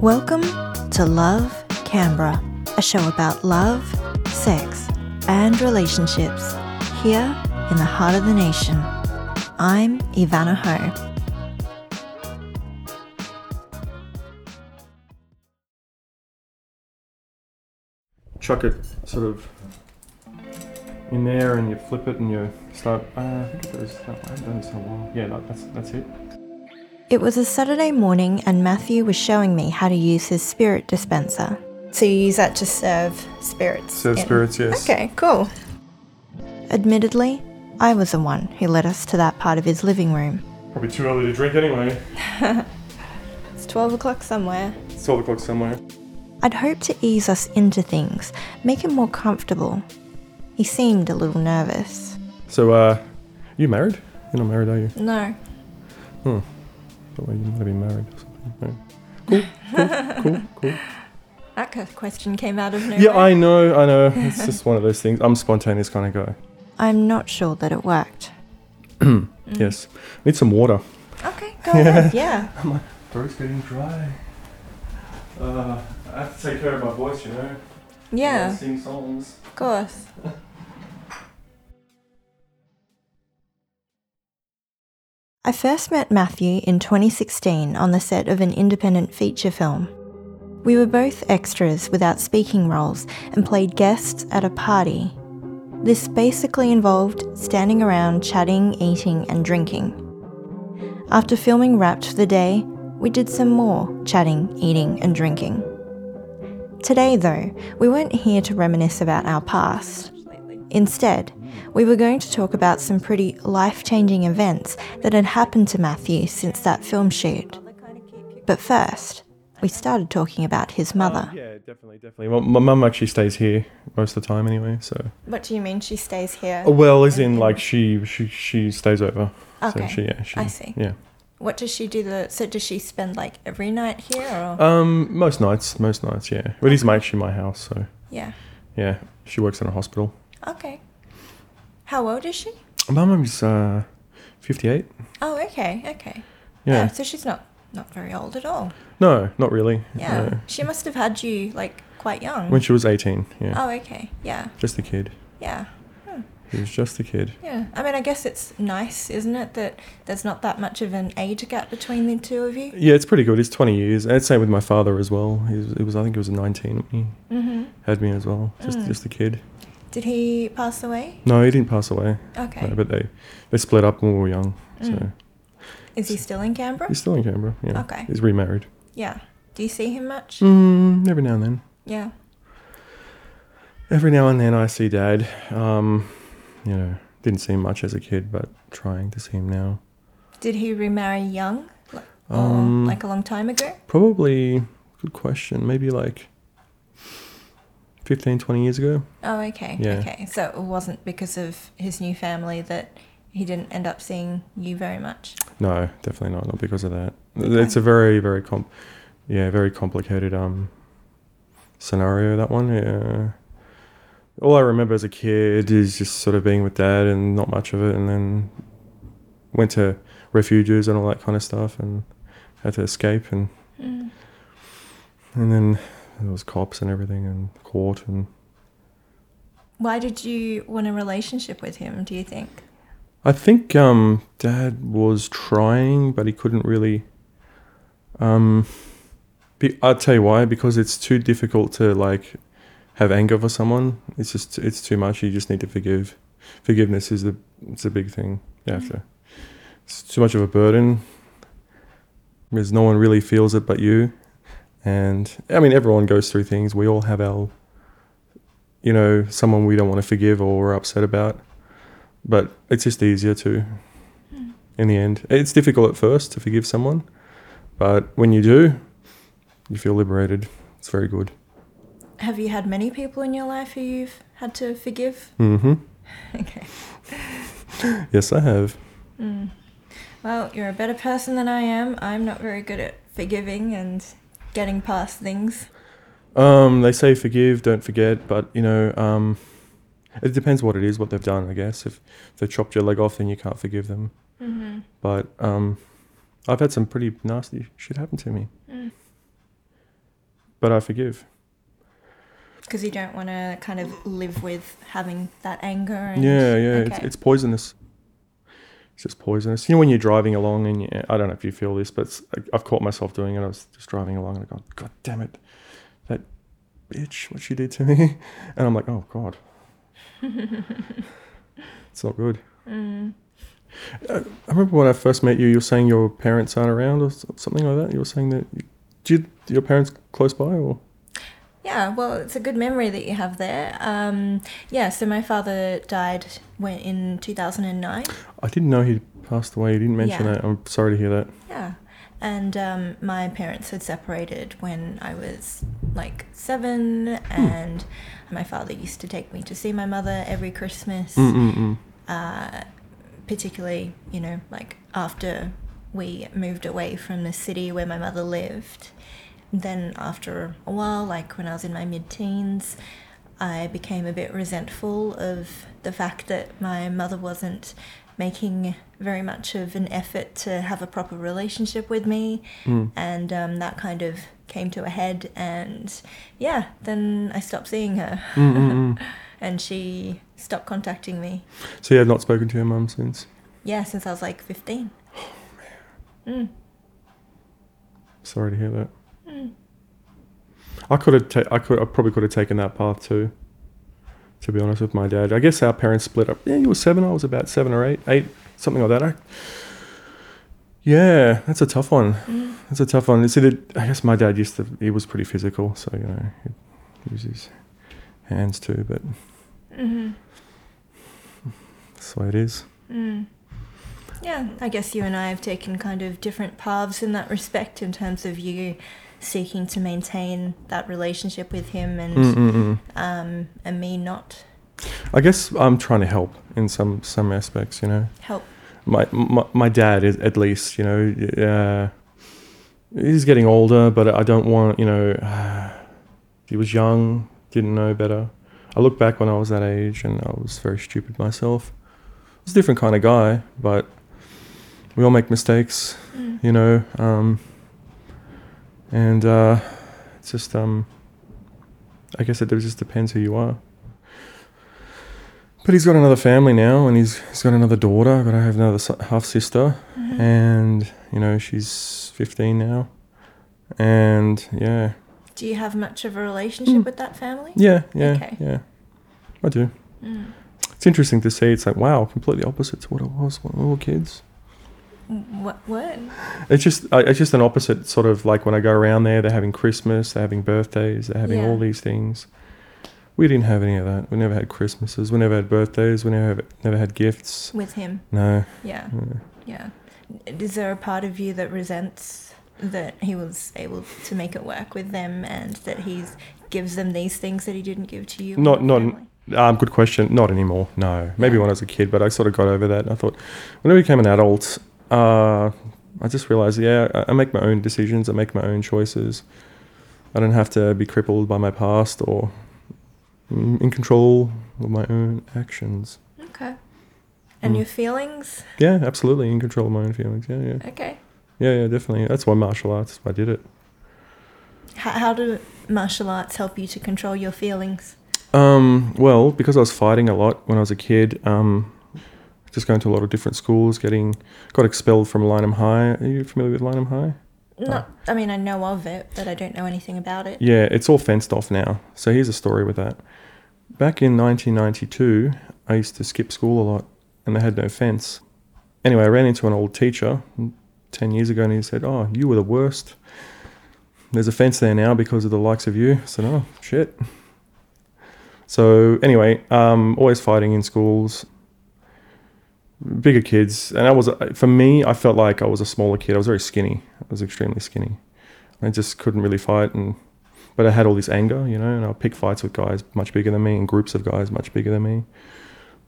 Welcome to Love Canberra, a show about love, sex, and relationships here in the heart of the nation. I'm Ivana Ho. Chuck it sort of in there and you flip it and you start. Uh, I think it goes that way. I've done this in a while. Yeah, that, that's that's it. It was a Saturday morning, and Matthew was showing me how to use his spirit dispenser. So you use that to serve spirits? Serve in- spirits, yes. Okay, cool. Admittedly, I was the one who led us to that part of his living room. Probably too early to drink anyway. It's 12 o'clock somewhere. It's 12 o'clock somewhere. I'd hoped to ease us into things, make him more comfortable. He seemed a little nervous. So, uh, you married? You're not married, are you? No. Thought you might have been married or something. No. Cool, cool, cool, cool. That question came out of nowhere. Yeah, I know, I know. It's just one of those things. I'm a spontaneous kind of guy. I'm not sure that it worked. Yes. Need some water. Okay, go ahead. Yeah. My throat's getting dry. Uh, I have to take care of my voice, you know. Yeah, Sing songs. of course. I first met Matthew in 2016 on the set of an independent feature film. We were both extras without speaking roles and played guests at a party. This basically involved standing around chatting, eating, and drinking. After filming wrapped for the day, we did some more chatting, eating, and drinking. Today, though, we weren't here to reminisce about our past. Instead, we were going to talk about some pretty life changing events that had happened to Matthew since that film shoot. But first, we started talking about his mother. Uh, yeah, definitely, definitely. Well, my mum actually stays here most of the time anyway. So, What do you mean she stays here? Well, as in like she she she stays over. Okay, So she yeah she I see. yeah. What does she do? The so does she spend like every night here or? Um, most nights, most nights, yeah. But it is my, actually my house, so yeah. yeah. She works in a hospital. Okay. How old is she? My mum's uh, fifty-eight. Oh, okay, okay. Yeah. So she's not not very old at all. No, not really. Yeah. No. She must have had you like quite young. When she was eighteen, yeah. oh, okay. Yeah. Just a kid. Yeah. He was just a kid. Yeah. I mean, I guess it's nice, isn't it, that there's not that much of an age gap between the two of you? Yeah, it's pretty good. It's twenty years. And same with my father as well. He was, it was I think he was nineteen when he Mm-hmm. had me as well. Just Mm. just a kid. Did he pass away? No, he didn't pass away. Okay. No, but they they split up when we were young. So Mm. Is he still in Canberra? he's still in Canberra. Yeah. Okay. He's remarried. Yeah. Do you see him much? Mm, every now and then. Yeah. Every now and then I see dad. Um, you know, didn't see him much as a kid, but trying to see him now. Did he remarry young? Like, Um, like a long time ago? Probably, good question. Maybe like 15, 20 years ago. Oh, okay. Yeah. Okay. So it wasn't because of his new family that he didn't end up seeing you very much. No, definitely not. Not because of that. Okay. It's a very, very com, yeah, very complicated um scenario. That one. Yeah. All I remember as a kid is just sort of being with dad and not much of it, and then went to refuges and all that kind of stuff, and had to escape, and Mm. and then there was cops and everything, and court, and Why did you want a relationship with him? Do you think? I think um, Dad was trying, but he couldn't really. Um, be, I'll tell you why. Because it's too difficult to like have anger for someone. It's just it's too much. You just need to forgive. Forgiveness is the it's a big thing. You. It's too much of a burden. Because no one really feels it but you, and I mean everyone goes through things. We all have our, you know, someone we don't want to forgive or we're upset about but it's just easier to in the end it's difficult at first to forgive someone but when you do you feel liberated it's very good Have you had many people in your life who you've had to forgive? hmm Okay. yes i have Mm. Well, you're a better person than I am. I'm not very good at forgiving and getting past things. um they say forgive don't forget but you know um It depends what it is, what they've done. I guess if they chopped your leg off, then you can't forgive them. Mm-hmm. But um, I've had some pretty nasty shit happen to me. Mm. But I forgive. Because you don't want to kind of live with having that anger. And, Yeah, yeah. It's, okay. it's poisonous. It's just poisonous. You know, when you're driving along and you, I don't know if you feel this, but it's, I've caught myself doing it. I was just driving along and I go, God damn it, that bitch, what she did to me. And I'm like, oh, God. it's not good. Mm. Uh, I remember when I first met you, you were saying your parents aren't around or something like that. You were saying that. Did your parents close by or? Yeah, well, it's a good memory that you have there. Um, yeah, so my father died when, in 2009. I didn't know he passed away. You didn't mention Yeah. that. I'm sorry to hear that. Yeah. And um, my parents had separated when I was like seven, and my father used to take me to see my mother every Christmas, uh, particularly, you know, like after we moved away from the city where my mother lived. Then, after a while, like when I was in my mid teens, I became a bit resentful of the fact that my mother wasn't making very much of an effort to have a proper relationship with me. Mm. And um, that kind of came to a head. And yeah, then I stopped seeing her. Mm-mm-mm. and she stopped contacting me. So you have not spoken to your mum since? Yeah, since I was like 15. Oh Mm. Sorry to hear that. Mm. I could have. Ta- I could. I probably could have taken that path too. To be honest with my dad, I guess our parents split up. Yeah, you were seven. I was about seven or eight, eight, something like that. I, yeah, that's a tough one. Mm. That's a tough one. See, that I guess my dad used to. He was pretty physical, so you know, he used his hands too. But hmm that's the way it is. Mm. Yeah, I guess you and I have taken kind of different paths in that respect in terms of you seeking to maintain that relationship with him and um, and me not I guess I'm trying to help in some some aspects. You know. help. my, my my dad is at least you know uh, he's getting older but i don't want you know he was young didn't know better i look back when i was that age and i was very stupid myself i was a different kind of guy but we all make mistakes Mm. you know um, and uh, it's just um, i guess it just depends who you are but he's got another family now and he's, he's got another daughter but got to another half sister Mhm. and you know she's 15 now and yeah Do you have much of a relationship Mm. with that family? yeah yeah Okay. yeah i do Mm. it's interesting to see it's like wow completely opposite to what it was when we were kids What? What? it's just it's just an opposite sort of like when i go around there they're having christmas they're having birthdays they're having Yeah. all these things we didn't have any of that we never had christmases we never had birthdays we never never had gifts With him? no Yeah. uh, Yeah. Is there a part of you that resents that he was able to make it work with them and that he gives them these things that he didn't give to you? Not- not- family? Um, good question. Not anymore. No. Maybe when I was a kid, but I sort of got over that. And I thought, when I became an adult, uh, I just realized, yeah, I, I make my own decisions. I make my own choices. I don't have to be crippled by my past or in control of my own actions. Okay. And Mm. your feelings? Yeah, absolutely in control of my own feelings. Yeah, yeah, Okay. yeah, yeah, definitely. That's why martial arts. I did it. How, how do martial arts help you to control your feelings? Um, well, because I was fighting a lot when I was a kid, um, just going to a lot of different schools, getting got expelled from Lyneham High. Are you familiar with Lyneham High? Not, I mean, I know of it, but I don't know anything about it. Yeah, it's all fenced off now. So here's a story with that. Back in 1992, I used to skip school a lot, and they had no fence. Anyway, I ran into an old teacher 10 years ago, and he said, "Oh, you were the worst. There's a fence there now because of the likes of you." I said, "Oh, shit." So anyway, um, always fighting in schools, bigger kids, and I was for me. I felt like I was a smaller kid. I was very skinny. I was extremely skinny. I just couldn't really fight, and but I had all this anger, you know, and I'll pick fights with guys much bigger than me and groups of guys much bigger than me,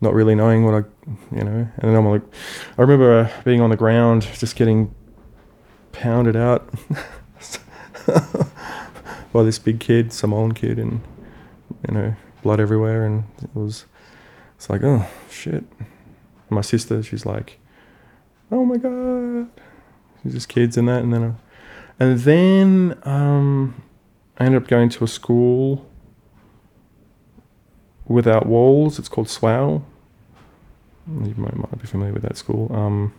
not really knowing what I, you know. And then I'm like, I remember uh, being on the ground, just getting pounded out by this big kid, Samoan kid, and you know, blood everywhere, and it was. It's like, oh shit. My sister, she's like, oh my god. She's just kids and that, and then, uh, and then um, I ended up going to a school without walls. It's called SWOW. You might, might be familiar with that school. Um,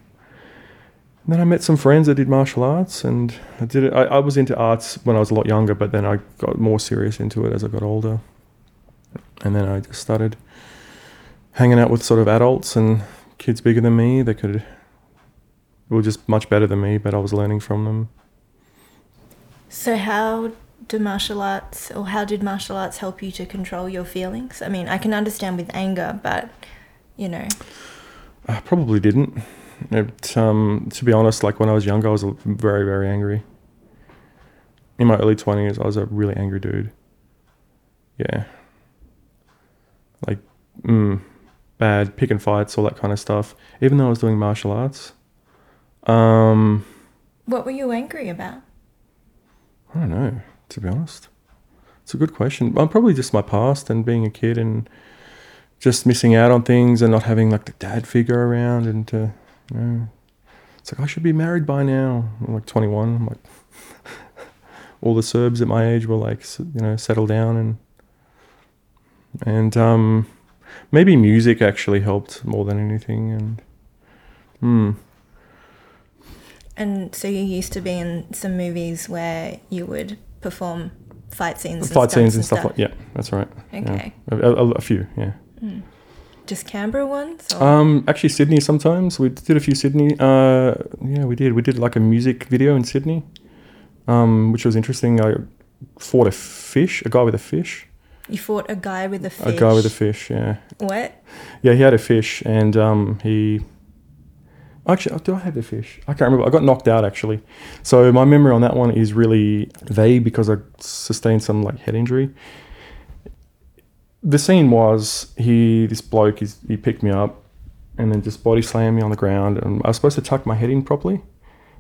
then I met some friends that did martial arts, and I did it. I, I was into arts when I was a lot younger, but then I got more serious into it as I got older. And then I just started hanging out with sort of adults and kids bigger than me. They could were just much better than me, but I was learning from them. So how do martial arts or how did martial arts help you to control your feelings? I mean, I can understand with anger, but you know. I probably didn't. It, um, to be honest, like when I was younger, I was very, very angry. In my early 20s, I was a really angry dude. Yeah. Like, mm, bad, picking fights, all that kind of stuff. Even though I was doing martial arts. Um, what were you angry about? I don't know, to be honest. It's a good question. I'm probably just my past and being a kid and just missing out on things and not having like the dad figure around and to you know, it's like I should be married by now. I'm like 21. I'm like all the Serbs at my age were like you know settle down and and um, maybe music actually helped more than anything and hmm. And so you used to be in some movies where you would perform fight scenes, fight scenes and stuff, stuff, like yeah, that's right. Okay, yeah. a, a, a, few, yeah. Mm. Just Canberra ones? Or? Um, actually Sydney sometimes. We did a few Sydney. Uh, yeah, we did. We did like a music video in Sydney, um, which was interesting. I fought a fish, a guy with a fish. You fought a guy with a fish. A guy with a fish, yeah. What? Yeah, he had a fish, and um, he. Actually, do I have the fish? I can't remember. I got knocked out actually, so my memory on that one is really vague because I sustained some like head injury the scene was he this bloke he picked me up and then just body slammed me on the ground and I was supposed to tuck my head in properly,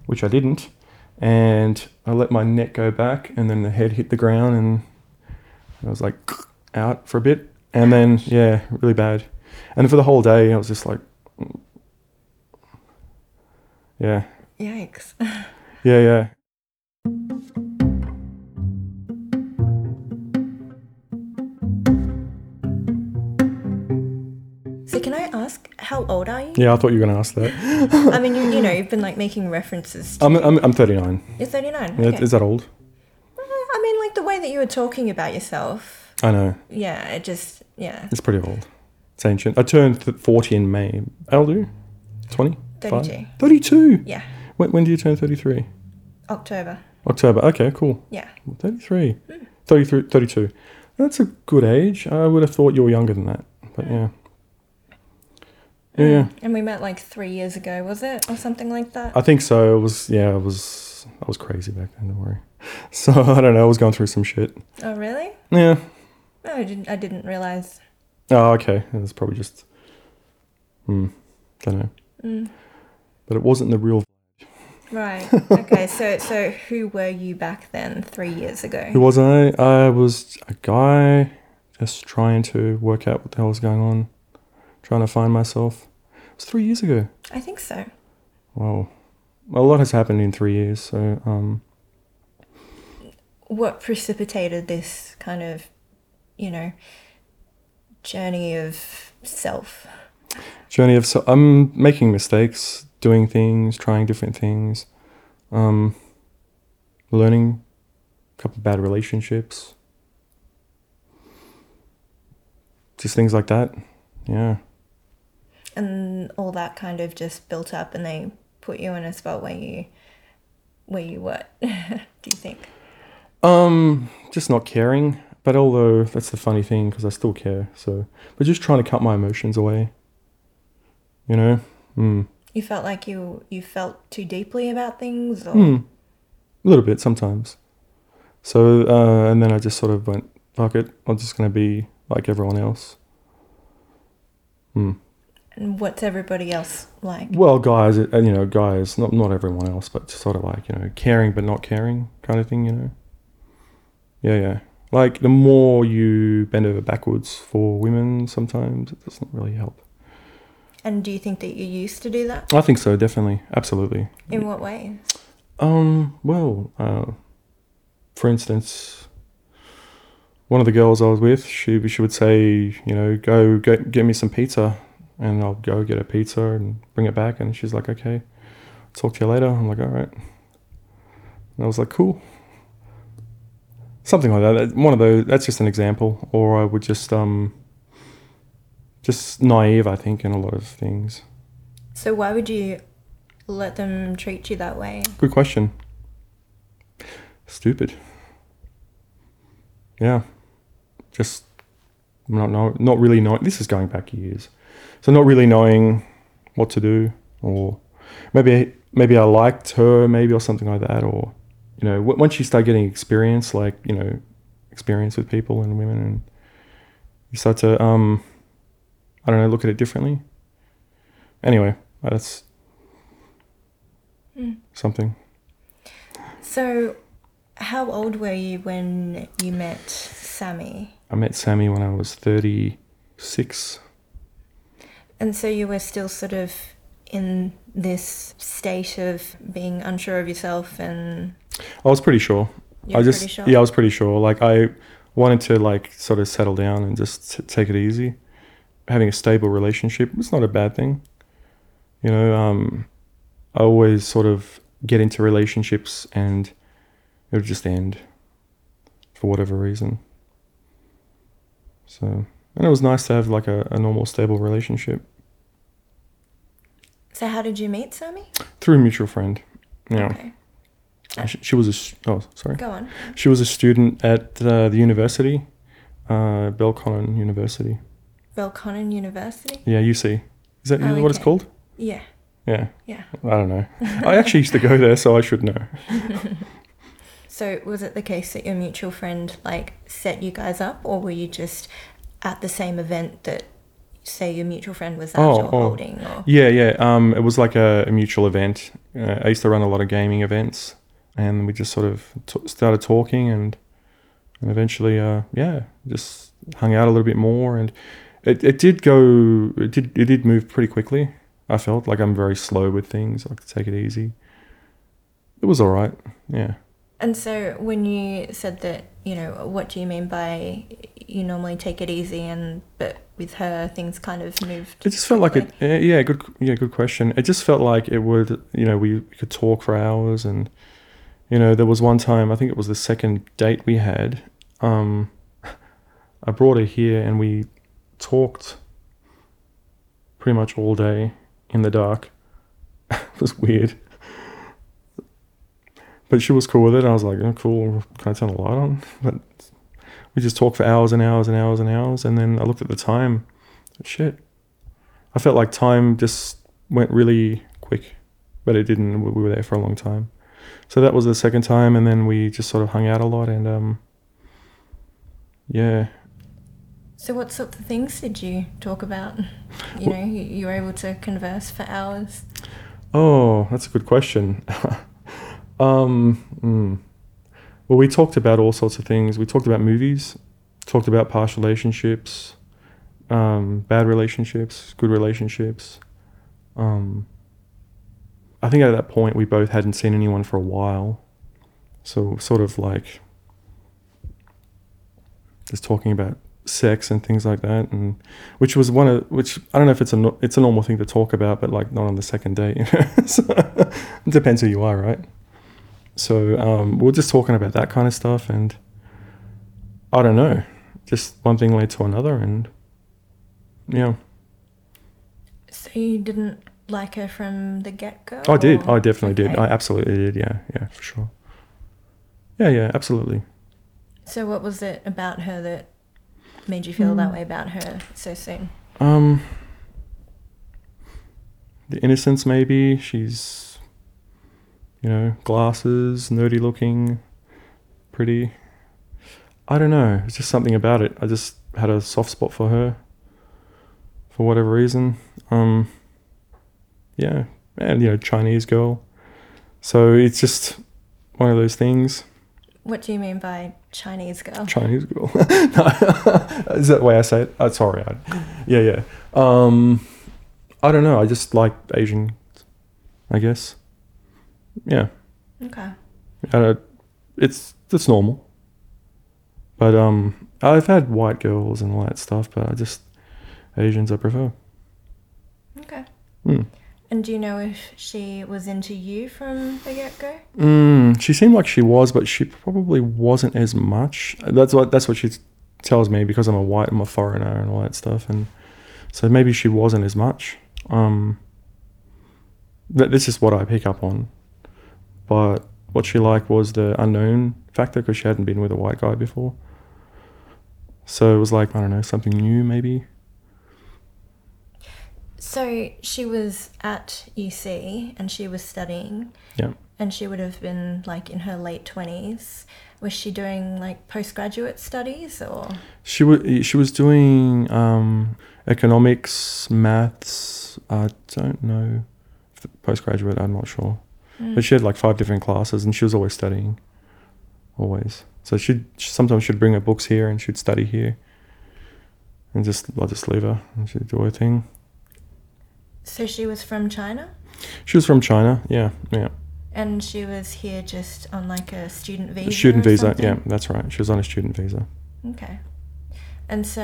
which I didn't, and I let my neck go back and then the head hit the ground and I was like out for a bit and then yeah really bad and for the whole day I was just like yeah yikes yeah yeah So can I ask how old are you? Yeah, I thought you were going to ask that. I mean, you, you know, you've been like making references. To I'm, I'm, I'm 39. You're 39. Yeah, okay. Is that old? I mean, like the way that you were talking about yourself. I know. Yeah, it just, yeah. It's pretty old. It's ancient. I turned 40 in May. I'll do 20? 32. 32? Yeah. When, when do you turn 33? October. October. Okay, cool. Yeah. 33. Mm. 33, 32. That's a good age. I would have thought you were younger than that. But yeah. Yeah. And we met like three years ago, was it, or something like that? I think so. It was. Yeah, it was. I was crazy back then. Don't worry. So I don't know. I was going through some shit. Oh really? Yeah. No, I didn't. I didn't realize. Oh, okay. It was probably just. Hmm. Don't know. Mm. But it wasn't the real. Right. Okay. so, so who were you back then, three years ago? Who was I? I was a guy just trying to work out what the hell was going on trying to find myself. It was three years ago. I think so. Wow. A lot has happened in three years. So, um, what precipitated this kind of, you know, journey of self? Journey of self. I'm making mistakes, doing things, trying different things, um, learning a couple of bad relationships, just things like that. Yeah and all that kind of just built up and they put you in a spot where you where you what do you think? Um just not caring. But although that's the funny thing because i still care so. But just trying to cut my emotions away. You know? Mm. you felt like you you felt too deeply about things or? Mm. a little bit sometimes. So uh, and then i just sort of went fuck it i'm just going to be like everyone else. Mm. And what's everybody else like? Well, guys, uh, you know, guys, not not everyone else, but sort of like you know, caring but not caring kind of thing, you know. Yeah, yeah. Like the more you bend over backwards for women, sometimes it doesn't really help. And do you think that you used to do that? I think so, definitely, absolutely. In what way? Um, well, uh, for instance, one of the girls I was with, she she would say, you know, go get get me some pizza, and I'll go get a pizza and bring it back, and she's like, okay, talk to you later. I'm like, all right. And I was like, cool. Something like that. One of those. That's just an example. Or I would just um. Just naive, I think, in a lot of things. So why would you let them treat you that way? Good question. Stupid. Yeah. Just not know, not really knowing. This is going back years, so not really knowing what to do, or maybe maybe I liked her, maybe or something like that, or you know, w- once you start getting experience, like you know, experience with people and women, and you start to um, I don't know, look at it differently. Anyway, that's Mm. something. So, how old were you when you met Sammy? I met Sammy when I was 36. And so you were still sort of in this state of being unsure of yourself and I was pretty sure. you're I just pretty sure? yeah, I was pretty sure. Like I wanted to like sort of settle down and just t- take it easy. Having a stable relationship was not a bad thing. You know, um, I always sort of get into relationships and it would just end for whatever reason. So, and it was nice to have like a, a normal, stable relationship So how did you meet Sammy? through a mutual friend. Yeah, Okay. she, she was a oh sorry. Go on. She was a student at uh, the university, uh, Belconnen University. Belconnen University? Yeah, UC. Is that Oh, what it's called? Yeah. Yeah. Yeah. I don't know. I actually used to go there, so I should know. So was it the case that your mutual friend like set you guys up or were you just at the same event that say your mutual friend was at Oh, or oh. holding or Yeah, yeah. Um, it was like a, a mutual event. Uh, I used to run a lot of gaming events, and we just sort of t- started talking, and and eventually, uh, yeah, just hung out a little bit more, and it, it did go. It did it did move pretty quickly. I felt like I'm very slow with things. I like to take it easy. It was all right. Yeah. And so when you said that, you know, what do you mean by you normally take it easy and but with her things kind of moved It just felt like it. Yeah, good. Yeah, good question. It just felt like it would. You know, we, we could talk for hours, and you know, there was one time. I think it was the second date we had. Um, I brought her here, and we talked pretty much all day in the dark. it was weird, but she was cool with it. I was like, oh, "Cool, can I turn the light on?" But we just talked for hours and hours and hours and hours, and then I looked at the time. Shit. I felt like time just went really quick, but it didn't. We we were there for a long time. So that was the second time, and then we just sort of hung out a lot, and um, yeah, So what sorts of things did you talk about? You know, you were able to converse for hours. Oh, that's a good question. um, mm. Well, we talked about all sorts of things. We talked about movies, talked about past relationships, um, bad relationships, good relationships. Um, I think at that point we both hadn't seen anyone for a while, so sort of like just talking about sex and things like that, and which was one of which I don't know if it's a it's a normal thing to talk about, but like not on the second date. You know? so, it depends who you are, right? So um, we we're just talking about that kind of stuff, and I don't know, just one thing led to another, and yeah, So you didn't like her from the get go? I did, I definitely did, I absolutely did, yeah, yeah, for sure. Yeah, yeah, absolutely. So what was it about her that made you feel that Hmm. way about her so soon? Um, the innocence, maybe. She's, you know, glasses, nerdy looking, pretty. I don't know. It's just something about it. I just had a soft spot for her, for whatever reason. Um, yeah, and you know, Chinese girl. So it's just one of those things. What do you mean by Chinese girl? Chinese girl. is that the way I say it? Oh, sorry. I, yeah, yeah. Um, I don't know. I just like Asian, I guess. Yeah. Okay. Uh, it's it's normal. But um, I've had white girls and all that stuff, but I just Asians I prefer. Okay. Mm. And do you know if she was into you from the get go? Mm, she seemed like she was, but she probably wasn't as much. That's what that's what she tells me because I'm a white, I'm a foreigner, and all that stuff, and so maybe she wasn't as much. Um, th- this is what I pick up on, but what she liked was the unknown factor because she hadn't been with a white guy before. So it was like I don't know something new maybe. So she was at UC and she was studying. Yeah. And she would have been like in her late twenties. Was she doing like postgraduate studies or? She was she was doing um, economics, maths. I don't know, postgraduate. I'm not sure, Mm. but she had like five different classes, and she was always studying, always. So she'd sometimes she'd bring her books here, and she'd study here, and just I'll just leave her, and she'd do her thing. So she was from China, She was from China. Yeah, yeah. and she was here just on like a student visa. student visa. something? Yeah, that's right. She was on a student visa. Okay. And so,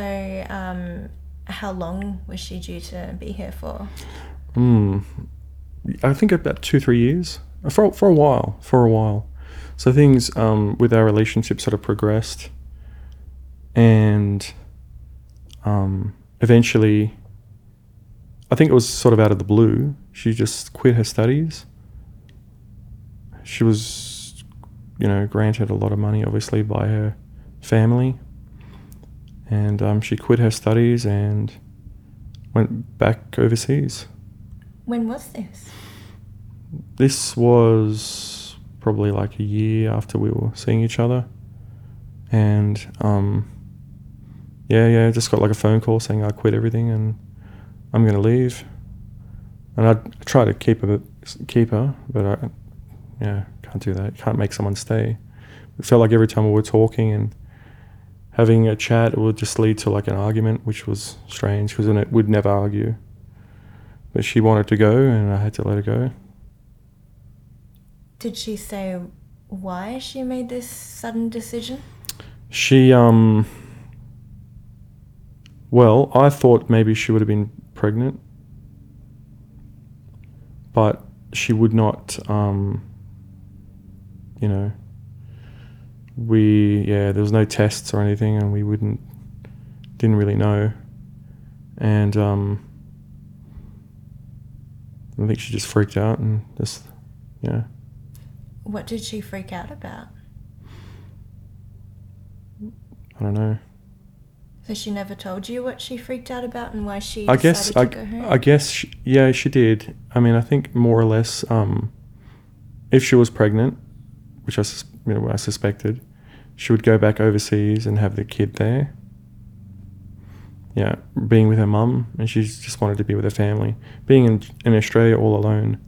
um, how long was she due to be here for? Hmm. I think about two, three years. For for a while. For a while. So things um, with our relationship sort of progressed, and um, eventually, I think it was sort of out of the blue. She just quit her studies. She was, you know, granted a lot of money, obviously, by her family, and um, she quit her studies and went back overseas. When was this? This was probably like a year after we were seeing each other. And um, yeah, yeah, just got like a phone call saying I quit everything and I'm going to leave. And I try to keep her, keep her, but I, yeah, can't do that. Can't make someone stay. It felt like every time we were talking and having a chat, it would just lead to like an argument, which was strange because we'd never argue. But she wanted to go, and I had to let her go. Did she say why she made this sudden decision? She, um, well, I thought maybe she would have been pregnant, but she would not, um, you know, we, yeah, there was no tests or anything, and we wouldn't, didn't really know. And, um, I think she just freaked out and just, yeah. What did she freak out about? I don't know. So she never told you what she freaked out about and why she I decided guess to I, go home? I guess she, yeah she did. I mean I think more or less um, if she was pregnant, which I you know I suspected, she would go back overseas and have the kid there. Yeah, being with her mum, and she just wanted to be with her family. Being in in Australia all alone,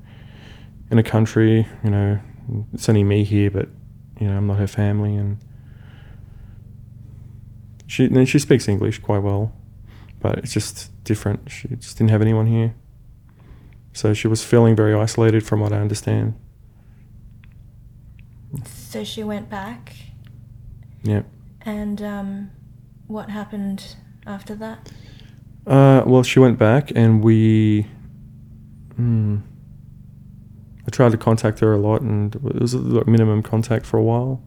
in a country, you know, it's only me here, but you know I'm not her family, and she and she speaks English quite well, but it's just different. She just didn't have anyone here, so she was feeling very isolated, from what I understand. So she went back, Yeah. and um, what happened after that? Uh, well, she went back, and we. Hmm. I tried to contact her a lot, and it was a like, minimum contact for a while.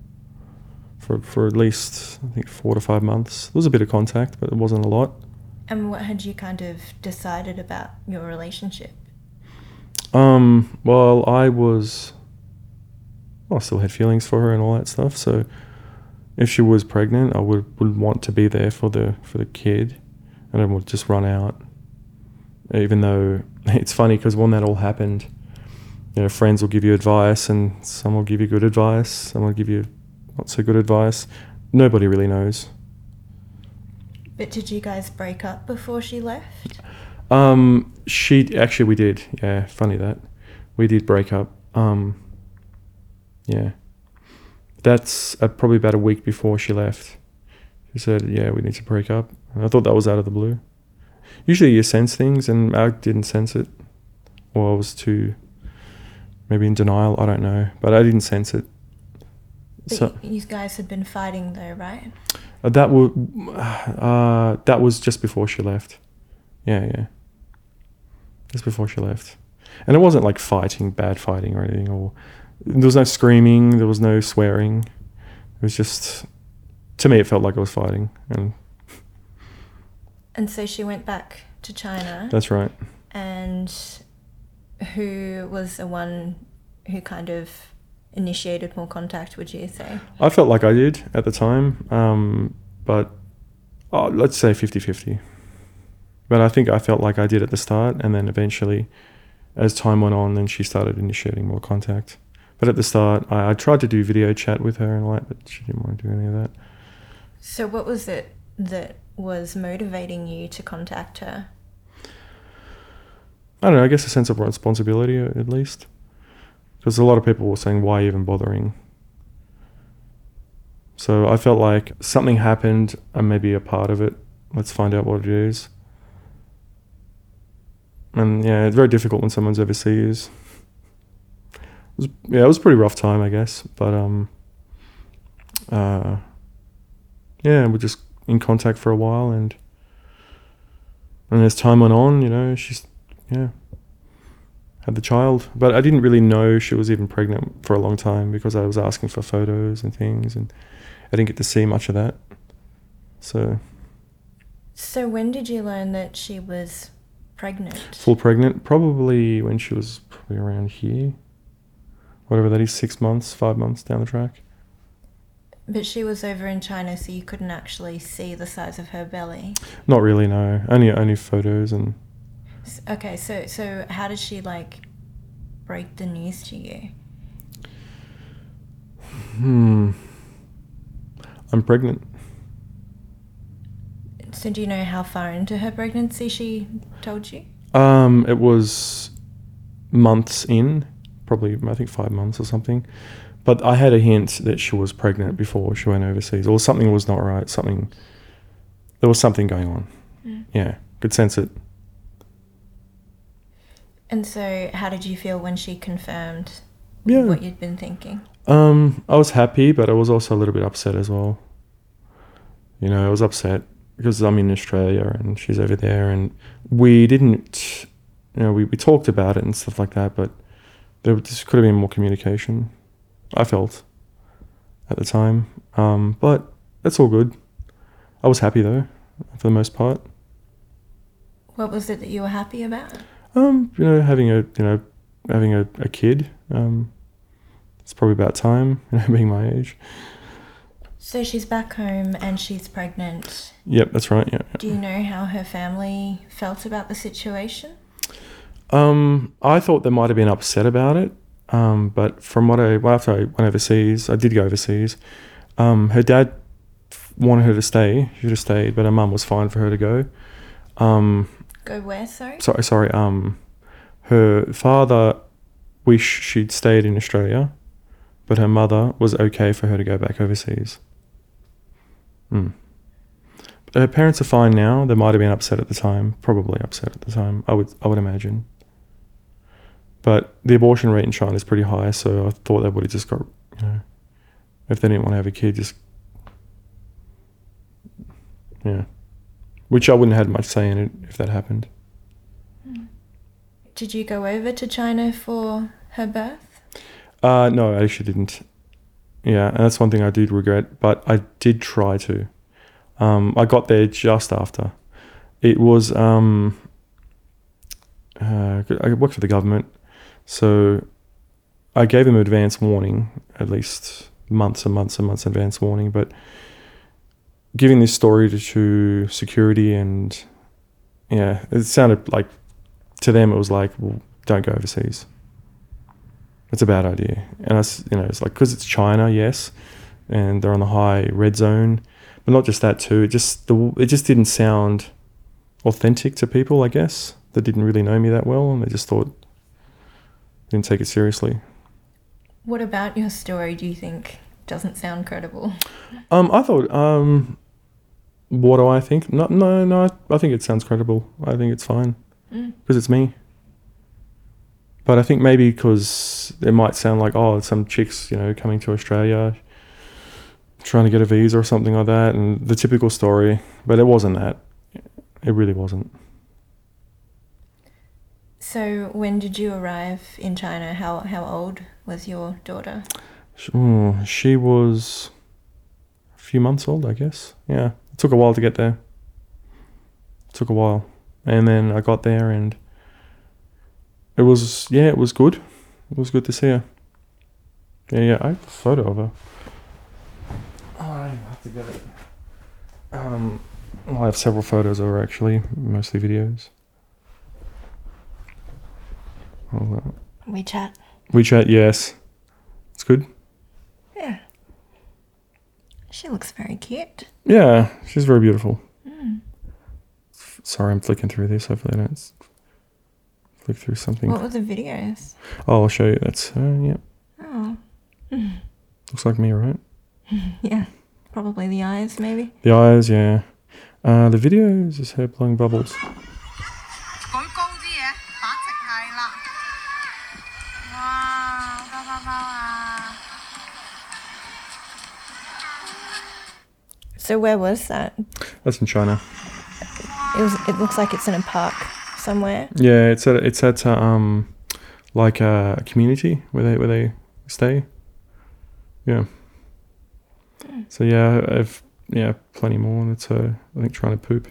For for at least I think four to five months. There was a bit of contact, but it wasn't a lot. And what had you kind of decided about your relationship? Um, well, I was. Well, I still had feelings for her and all that stuff. So, if she was pregnant, I would would want to be there for the for the kid, and I would just run out. Even though it's funny because when that all happened, you know, friends will give you advice, and some will give you good advice, some will give you not so good advice. Nobody really knows. But did you guys break up before she left? Um, she actually we did. Yeah, funny that we did break up. Um, yeah, that's uh, probably about a week before she left. She said, "Yeah, we need to break up." And I thought that was out of the blue. Usually, you sense things, and I didn't sense it, or I was too maybe in denial. I don't know, but I didn't sense it. But So you guys had been fighting though, right? uh, that was uh, that was just before she left. Yeah, yeah, just before she left, and it wasn't like fighting, bad fighting or anything, or there was no screaming, there was no swearing. It was just to me, it felt like I was fighting, and And so she went back to China. that's right. and who was the one who kind of initiated more contact, would you say? I felt like I did at the time, um, but oh, let's say 50 50. But I think I felt like I did at the start, and then eventually, as time went on, then she started initiating more contact. But at the start, I, I tried to do video chat with her and like, but she didn't want to do any of that. So, what was it that was motivating you to contact her? I don't know, I guess a sense of responsibility uh, at least. Because a lot of people were saying, why even bothering? So I felt like something happened, and maybe a part of it. Let's find out what it is. And yeah, it's very difficult when someone's overseas. It was, yeah, it was a pretty rough time, I guess. But um, uh, yeah, we're just in contact for a while, and and as time went on, you know, she's yeah. Had the child but i didn't really know she was even pregnant for a long time because i was asking for photos and things and i didn't get to see much of that. So So, when did you learn that she was pregnant? full pregnant probably when she was probably around here. Whatever that is six months five months down the track. But she was over in China, so you couldn't actually see the size of her belly. not really no. Only only photos and Okay, so so how did she like break the news to you? hmm i'm pregnant So, do you know how far into her pregnancy she told you? Um, it was months in, probably I think five months or something. But I had a hint that she was pregnant before she went overseas, or something was not right. Something there was something going on. Mm. Yeah, could sense it. And so, how did you feel when she confirmed Yeah. what you'd been thinking? Um, I was happy, but I was also a little bit upset as well. You know, I was upset because I'm in Australia and she's over there, and we didn't, you know, we, we talked about it and stuff like that, but there just could have been more communication. I felt at the time, um, but that's all good. I was happy though, for the most part. What was it that you were happy about? Um, you know, having a you know having a, a kid. Um, it's probably about time, you know, being my age. So she's back home and she's pregnant. Yep, that's right. Yeah. Do you know how her family felt about the situation? Um, I thought they might have been upset about it, um, but from what I well, after I went overseas, I did go overseas. Um, her dad wanted her to stay; she should have stayed, but her mum was fine for her to go. Um, Go where, sorry? sorry, sorry. Um, her father wished she'd stayed in Australia, but her mother was okay for her to go back overseas. Hmm. Her parents are fine now. They might have been upset at the time, probably upset at the time. I would, I would imagine. But the abortion rate in China is pretty high, so I thought they would have just got, you know, if they didn't want to have a kid, just, yeah. Which I wouldn't have had much say in it if that happened. Did you go over to China for her birth? Uh, no, I actually didn't. Yeah, and that's one thing I did regret, but I did try to. Um, I got there just after. It was um, uh, I worked for the government, so I gave them advance warning, at least months and months and months advance warning. But giving this story to, to security and yeah, it sounded like to them it was like, well, don't go overseas. It's a bad idea, and I, you know, it's like because it's China, yes, and they're on the high red zone, but not just that too. It just the it just didn't sound authentic to people, I guess, that didn't really know me that well, and they just thought didn't take it seriously. What about your story do you think doesn't sound credible. Um, I thought, um, what do I think? No, no, no. I, I think it sounds credible. I think it's fine Mm. because it's me. But I think maybe because it might sound like, oh, some chicks, you know, coming to Australia, trying to get a visa or something like that, and the typical story. But it wasn't that. It really wasn't. So when did you arrive in China? How how old was your daughter? Sh- oh, she was a few months old, I guess. Yeah, it took a while to get there. took a while, and then I got there, and it was yeah, it was good. It was good to see her. Yeah, yeah. I have a photo of her. Oh, I have to get it. Um, well, I have several photos of her actually, mostly videos. Hold on. WeChat. WeChat, yes, it's good. She looks very cute. Yeah, she's very beautiful. Mm. Sorry, I'm flicking through this. Hopefully, I don't flick through something. What were the videos? Oh, I'll show you. That's her. Yeah, Oh. looks like me, right? Yeah. Probably the eyes, maybe. The eyes, yeah. Uh, the videos is her blowing bubbles. So where was that? That's in China. It was. It looks like it's in a park somewhere. Yeah, it's at it's at uh, um, like a community where they where they stay. Yeah. So yeah, I've yeah plenty more. That's her. I think trying to poop.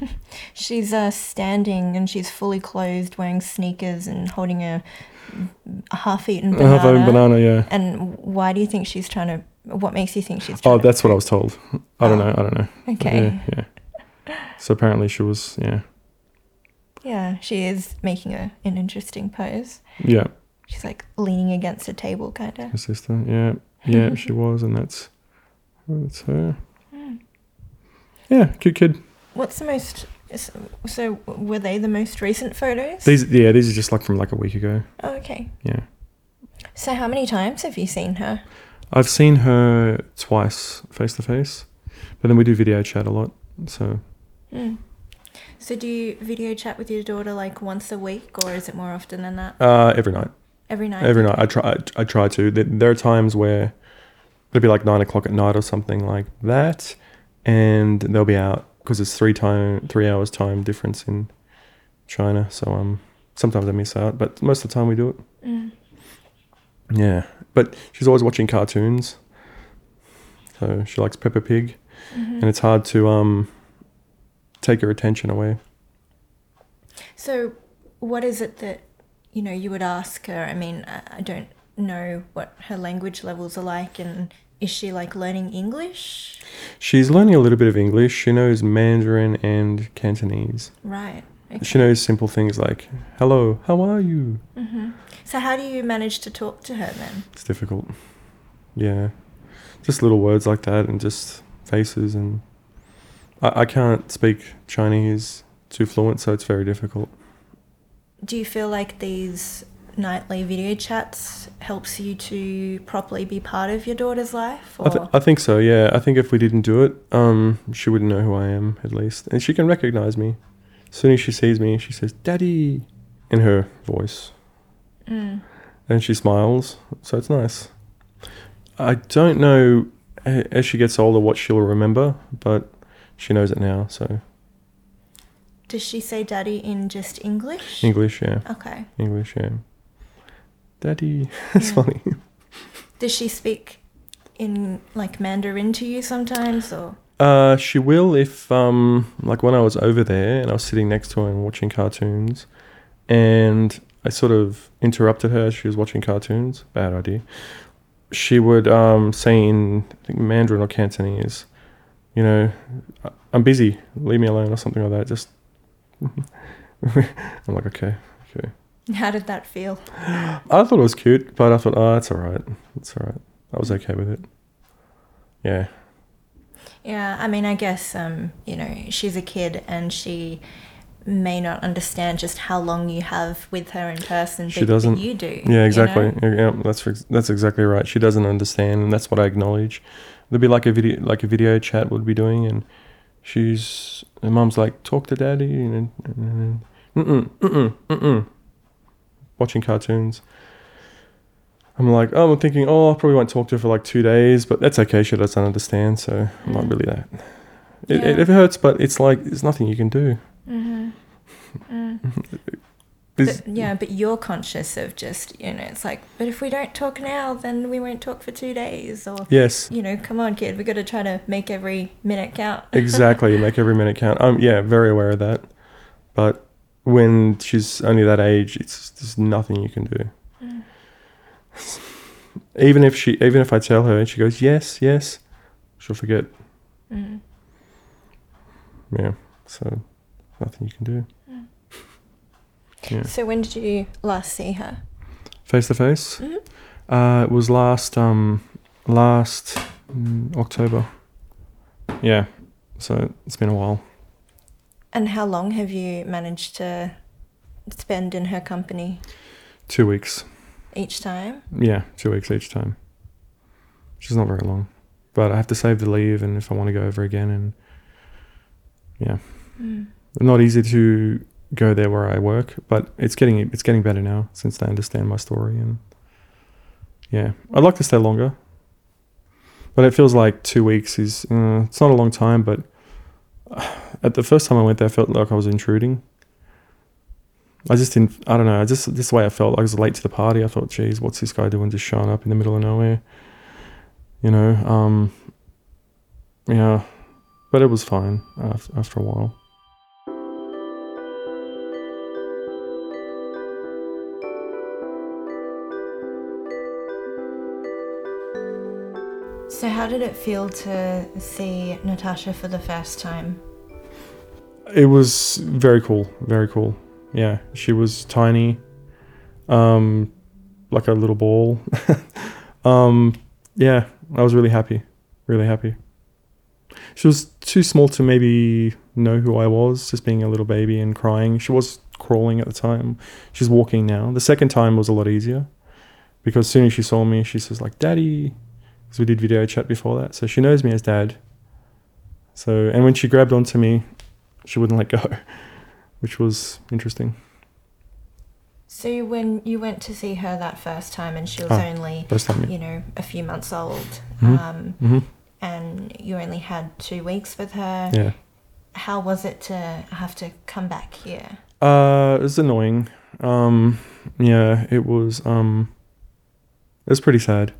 She's uh, standing and she's fully clothed, wearing sneakers and holding a, half-eaten banana. Half a banana, yeah. And why do you think she's trying to? What makes you think she's? Oh, that's what I was told. I don't Oh. know. I don't know. okay. Yeah, yeah. So apparently she was, yeah, Yeah, she is making a, an interesting pose. yeah, She's like leaning against a table, kind of. her sister, yeah, yeah, she was, and that's that's her. Hmm. Yeah, cute kid. What's the most? So were they the most recent photos? These, yeah, these are just like from like a week ago. Oh, okay. Yeah, So how many times have you seen her? I've seen her twice face to face, but then we do video chat a lot. So Hmm. So do you video chat with your daughter like once a week, or is it more often than that? uh, every night, Every night. every night, I try, I, I try to. There, there are times where it'll be like nine o'clock at night or something like that, and they'll be out because it's three time, three hours time difference in China. So um, sometimes I miss out, but most of the time we do it. Mm. Yeah, but she's always watching cartoons, so she likes Peppa Pig, Mhm. and it's hard to um take her attention away. So, what is it that you know you would ask her? I mean, I don't know what her language levels are like, and is she like learning English? She's learning a little bit of English. She knows Mandarin and Cantonese. Right. Okay. She knows simple things like "Hello, how are you?" hmm So, how do you manage to talk to her then? It's difficult. Yeah, just little words like that, and just faces, and I, I can't speak Chinese too fluent, so it's very difficult. Do you feel like these nightly video chats helps you to properly be part of your daughter's life? Or I, th- I think so. Yeah, I think if we didn't do it, um, she wouldn't know who I am at least, and she can recognize me. As soon as she sees me, she says "Daddy" in her voice, Mm. and she smiles. So it's nice. I don't know as she gets older what she'll remember, but she knows it now. So Does she say daddy in just English? English, yeah, Okay. English, yeah. Daddy, it's Yeah. funny. Does she speak in like Mandarin to you sometimes or Uh, she will if um like when I was over there and I was sitting next to her and watching cartoons, and I sort of interrupted her as she was watching cartoons. Bad idea. She would um say in I think Mandarin or Cantonese, you know, "I- I'm busy, leave me alone or something like that. Just I'm like okay, okay. how did that feel? I thought it was cute, but I thought oh it's all right, it's all right. I was okay with it. Yeah. Yeah, I mean I guess um, you know, she's a kid and she may not understand just how long you have with her in person. She doesn't- you do. Yeah, you exactly. know? Yeah, that's that's exactly right. She doesn't understand, and that's what I acknowledge. There'd be like a video, like a video chat would be doing, and she's her mum's like, "Talk to daddy," and and- mm mm mm mm watching cartoons. I'm like, oh, I'm thinking, oh, I probably won't talk to her for like two days, but that's okay. She doesn't understand, so I'm not Mm. really that. It, Yeah. it, it hurts, but it's like there's nothing you can do. Mm-hmm. Mm. But, yeah, but you're conscious of just, you know, it's like, but if we don't talk now, then we won't talk for two days. Or, yes, you know, come on, kid, we got to try to make every minute count. exactly. You make every minute count. I'm yeah, very aware of that. But when she's only that age, it's there's nothing you can do. Mm. Even if she, even if I tell her and she goes yes, yes, she'll forget. Mm. Yeah, so nothing you can do. Yeah, So when did you last see her? face to face. Mhm. Uh, it was last um last mm, October. Yeah, so it's been a while. And how long have you managed to spend in her company Two weeks. each time? Yeah, two weeks each time. Which is not very long. But I have to save the leave and if I want to go over again and yeah. Mm. Not easy to go there where I work, but it's getting it's getting better now since they understand my story and yeah. I'd like to stay longer. But it feels like two weeks is uh, it's not a long time, but at the first time I went there I felt like I was intruding. I just didn't I don't know, I just this way I felt I was late to the party. I thought, geez, what's this guy doing just showing up in the middle of nowhere? You know, um yeah. But it was fine after, after a while. So, how did it feel to see Natasha for the first time? It was very cool, very cool. Yeah, she was tiny, um, like a little ball. um, yeah, I was really happy, really happy. She was too small to maybe know who I was, just being a little baby and crying. She was crawling at the time. She's walking now. The second time was a lot easier because as soon as she saw me, she says like, "Daddy," because we did video chat before that, so she knows me as Dad. So, and when she grabbed onto me, she wouldn't let go, which was interesting. So, when you went to see her that first time and she was Ah, only, time, yeah. you know, a few months old, Mhm. um, hmm and you only had two weeks with her, Yeah. how was it to have to come back here? Uh, it was annoying. Um, yeah, it was. Um, it was pretty sad.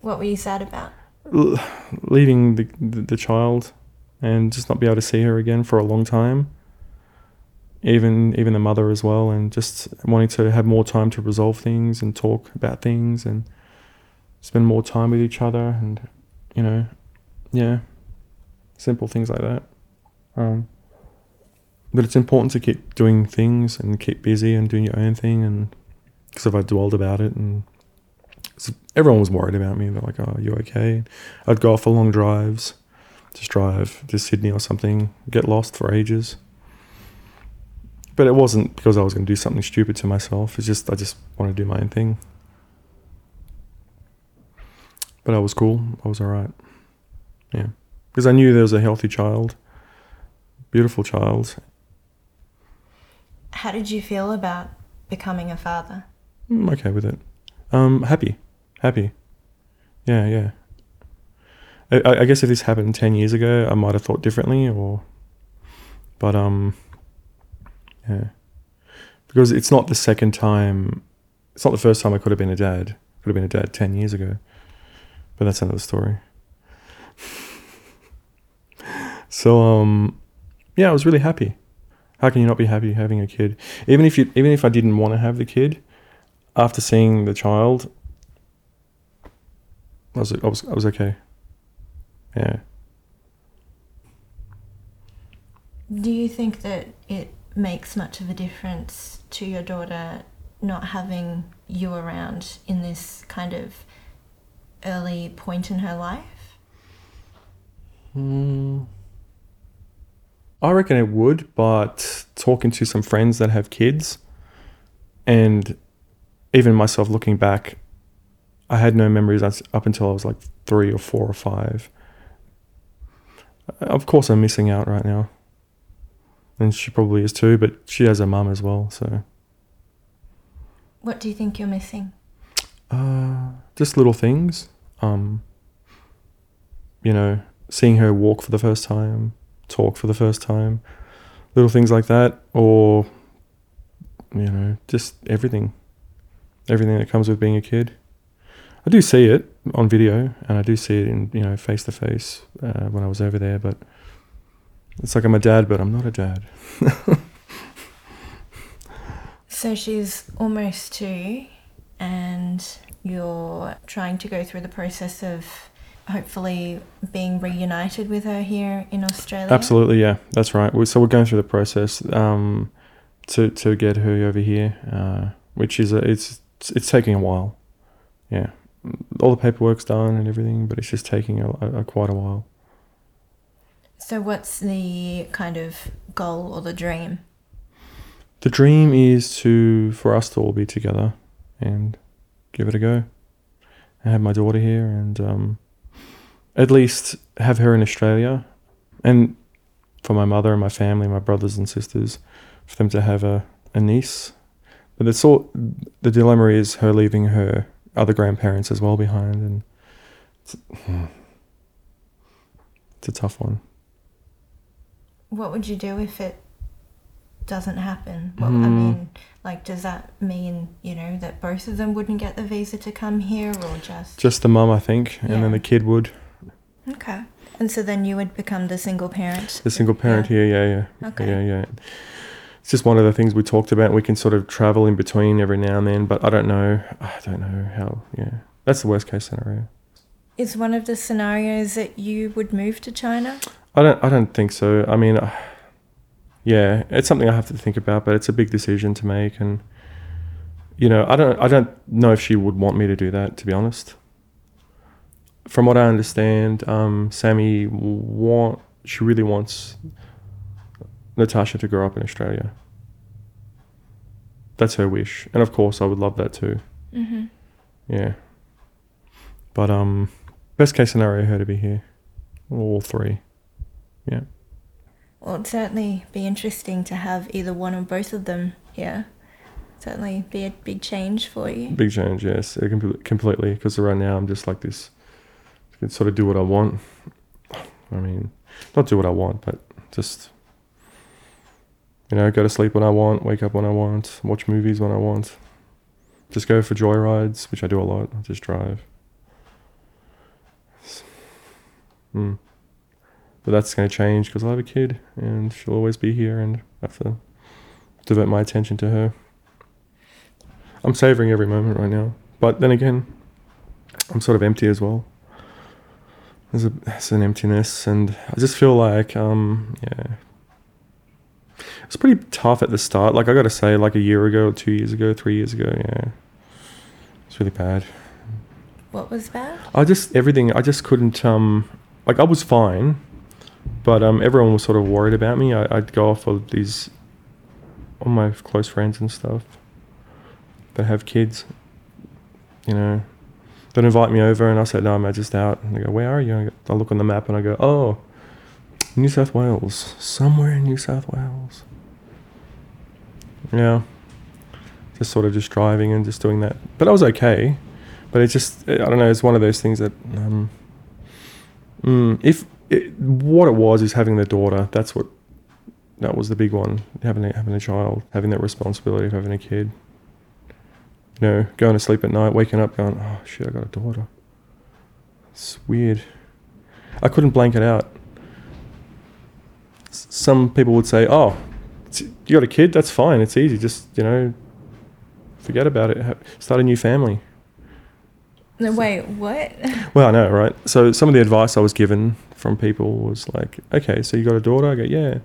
What were you sad about? L- leaving the, the the child and just not be able to see her again for a long time. Even even the mother as well, and just wanting to have more time to resolve things and talk about things and spend more time with each other, and you know, yeah, simple things like that. Um, but it's important to keep doing things and keep busy and doing your own thing, and because if I dwelled about it and everyone was worried about me. They're like, "Oh, are you okay?" I'd go off for long drives, just drive to Sydney or something, get lost for ages. But it wasn't because I was going to do something stupid to myself. It's just I just want to do my own thing. But I was cool. I was all right. Yeah, because I knew there was a healthy child, beautiful child. How did you feel about becoming a father? I'm okay with it. Um, happy, happy. Yeah, yeah. I, I- guess if this happened ten years ago, I might have thought differently, or, but um, yeah, because it's not the second time. It's not the first time I could have been a dad. Could have been a dad ten years ago, but that's another story. so um, yeah, I was really happy. How can you not be happy having a kid? Even if you, even if I didn't want to have the kid, after seeing the child, I was I was I was okay. Yeah. Do you think that it makes much of a difference to your daughter not having you around in this kind of early point in her life? Mm. I reckon it would, but talking to some friends that have kids, and even myself looking back, I had no memories up until I was like three or four or five. Of course, I'm missing out right now, and she probably is too. But she has a mum as well, so What do you think you're missing? uh, just little things. Um, you know, seeing her walk for the first time, talk for the first time, little things like that, or you know, just everything, everything that comes with being a kid. I do see it on video, and I do see it in you know face to face when I was over there, but it's like I'm a dad, but I'm not a dad. So she's almost two, and you're trying to go through the process of hopefully being reunited with her here in Australia. Absolutely, yeah, that's right. So we're going through the process um, to to get her over here, uh, which is a, it's it's taking a while. Yeah, all the paperwork's done and everything, but it's just taking a, a, a quite a while. So, what's the kind of goal or the dream? The dream is to for us to all be together and give it a go. I have my daughter here and um, at least have her in Australia and for my mother and my family, my brothers and sisters, for them to have a, a niece. But it's all the dilemma is her leaving her other grandparents as well behind and it's, it's a tough one. What would you do if it doesn't happen? What, I Hmm. mean, like, does that mean, you know, that both of them wouldn't get the visa to come here or just. Just the mum, I think, and then the kid would. Okay. And so then you would become the single parent? The single parent here, yeah, yeah. Okay. Yeah, yeah. It's just one of the things we talked about. We can sort of travel in between every now and then, but I don't know. I don't know how. Yeah, that's the worst case scenario. Is one of the scenarios that you would move to China? I don't. I don't think so. I mean, uh, yeah, it's something I have to think about, but it's a big decision to make, and you know, I don't. I don't know if she would want me to do that. To be honest, from what I understand, um, Sammy want. She really wants Natasha to grow up in Australia. That's her wish, and of course, I would love that too. Mm-hmm. Yeah. But um, best case scenario, her to be here, all three. Yeah. Well, it'd certainly be interesting to have either one or both of them here. Certainly be a big change for you. Big change, yes, com- completely. Because right now I'm just like this. I can sort of do what I want. I mean, not do what I want, but just you know, go to sleep when I want, wake up when I want, watch movies when I want. Just go for joyrides, which I do a lot. I just drive. Mm. But that's going to change because I have a kid and she'll always be here and I have to devote my attention to her. I'm savoring every moment right now. But then again, I'm sort of empty as well. There's, a, there's an emptiness, and I just feel like, um, yeah, it's pretty tough at the start. Like I got to say, like a year ago, two years ago, three years ago, yeah, it's really bad. What was bad? I just everything. I just couldn't. Um, like I was fine, but um, everyone was sort of worried about me. I, I'd go off with these, all my close friends and stuff, that have kids. You know, they'd invite me over, and I said, "No, I'm just out." And they go, "Where are you?" I, go, I look on the map, and I go, "Oh, New South Wales, somewhere in New South Wales." Yeah, just sort of just driving and just doing that, but I was okay but it's just I don't know. It's one of those things that um, mm, if it, what it was is having the daughter. That's what that was the big one. Having a, having a child, having that responsibility of having a kid. You know, going to sleep at night, waking up, going, oh shit, I got a daughter. It's weird. I couldn't blank it out. S- Some people would say, "Oh, you got a kid? That's fine. It's easy. Just you know, forget about it. Start a new family." No, wait, what? Well, I know, right? So some of the advice I was given from people was like, okay, so you got a daughter? I go, yeah.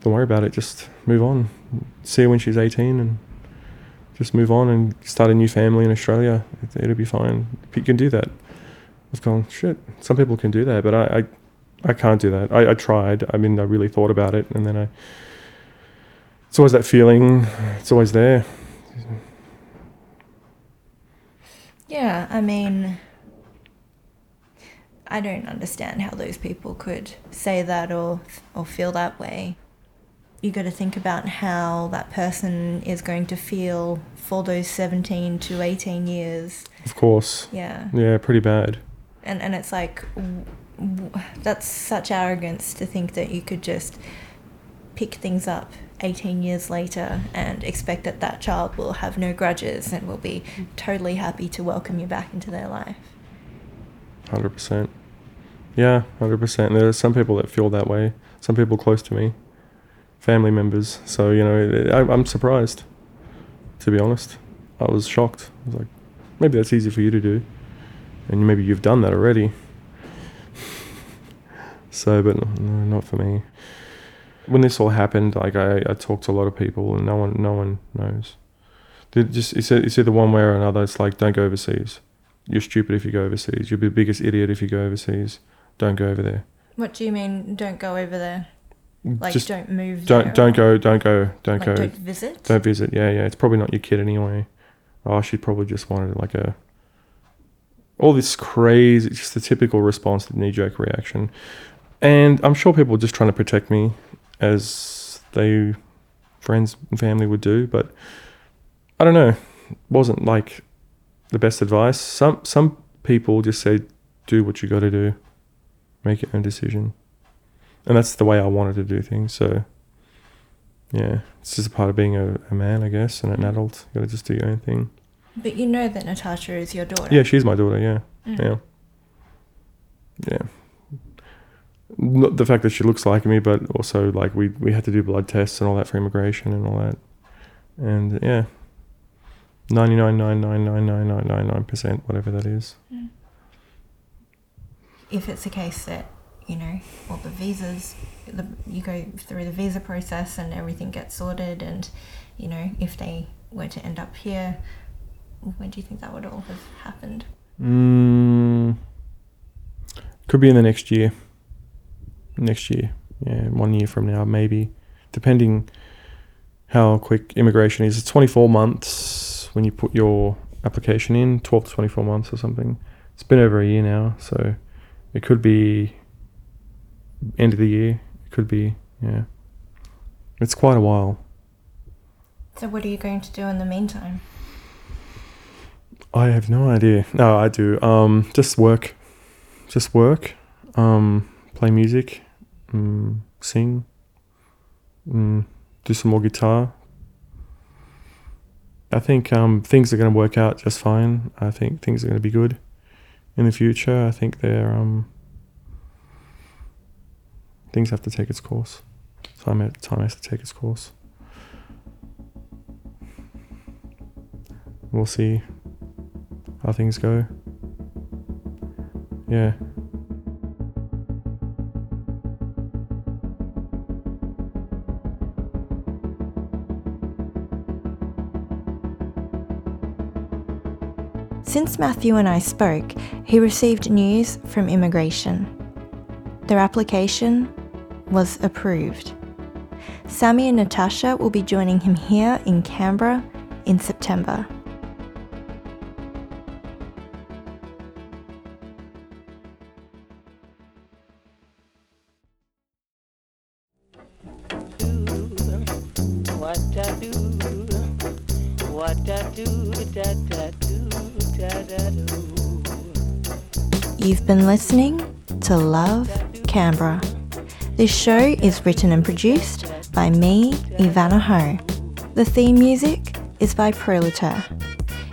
Don't worry about it. Just move on. See her when she's 18 and just move on and start a new family in Australia. It, it'll be fine. You can do that. I've gone, shit, some people can do that, but I, I I can't do that. I, I tried. I mean, I really thought about it, and then I. It's always that feeling. It's always there. Yeah, I mean, I don't understand how those people could say that or or feel that way. You got to think about how that person is going to feel for those 17 to 18 years. Of course. Yeah. Yeah, pretty bad. And and it's like w- w- that's such arrogance to think that you could just pick things up 18 years later and expect that that child will have no grudges and will be totally happy to welcome you back into their life. Hundred percent. Yeah, hundred percent. There are some people that feel that way. Some people close to me, family members. So you know, I, I'm surprised. To be honest, I was shocked. I was like, maybe that's easy for you to do, and maybe you've done that already. so, but no, not for me. When this all happened, like I, I talked to a lot of people, and no one, no one knows. They just it's, it's either one way or another. It's like don't go overseas. You're stupid if you go overseas. You'll be the biggest idiot if you go overseas. Don't go over there. What do you mean don't go over there? Like Just don't move don't there don't go don't go don't like go don't visit? don't visit. Yeah, yeah. It's probably not your kid anyway. Oh, she probably just wanted like a all this crazy, it's just the typical response to knee jerk reaction. And I'm sure people were just trying to protect me, as they friends and family would do. But I don't know. It wasn't like the best advice. Some some people just say, do what you got to do, make your own decision, and that's the way I wanted to do things. So yeah, it's just a part of being a, a man, I guess, and an adult. You got to just do your own thing. But you know that Natasha is your daughter. Yeah, she's my daughter. Yeah, Mm. yeah, yeah. Not the fact that she looks like me, but also like we we had to do blood tests and all that for immigration and all that, and yeah, ninety nine nine nine nine nine nine nine nine percent, whatever that is. If it's a case that you know, all the visas, the, you go through the visa process and everything gets sorted, and you know, if they were to end up here, when do you think that would all have happened? Mm, could be in the next year. Next year, yeah, one year from now, maybe, depending how quick immigration is. It's 24 months when you put your application in, 12 to 24 months or something. It's been over a year now, so it could be end of the year. It could be, yeah. It's quite a while. So, what are you going to do in the meantime? I have no idea. No, I do. Um, just work, just work. Um, play music, mm, sing, mm, do some more guitar. I think um, things are going to work out just fine. I think things are going to be good in the future. I think they're um, things have to take its course. Time time has to take its course. We'll see how things go. Yeah. Since Matthew and I spoke, he received news from immigration. Their application was approved. Sammy and Natasha will be joining him here in Canberra in September. Been listening to Love Canberra. This show is written and produced by me, Ivana Ho. The theme music is by Proletaire.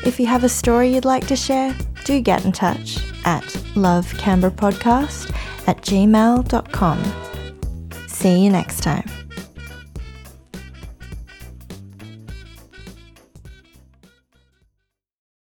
If you have a story you'd like to share, do get in touch at lovecanberrapodcast at gmail.com. See you next time.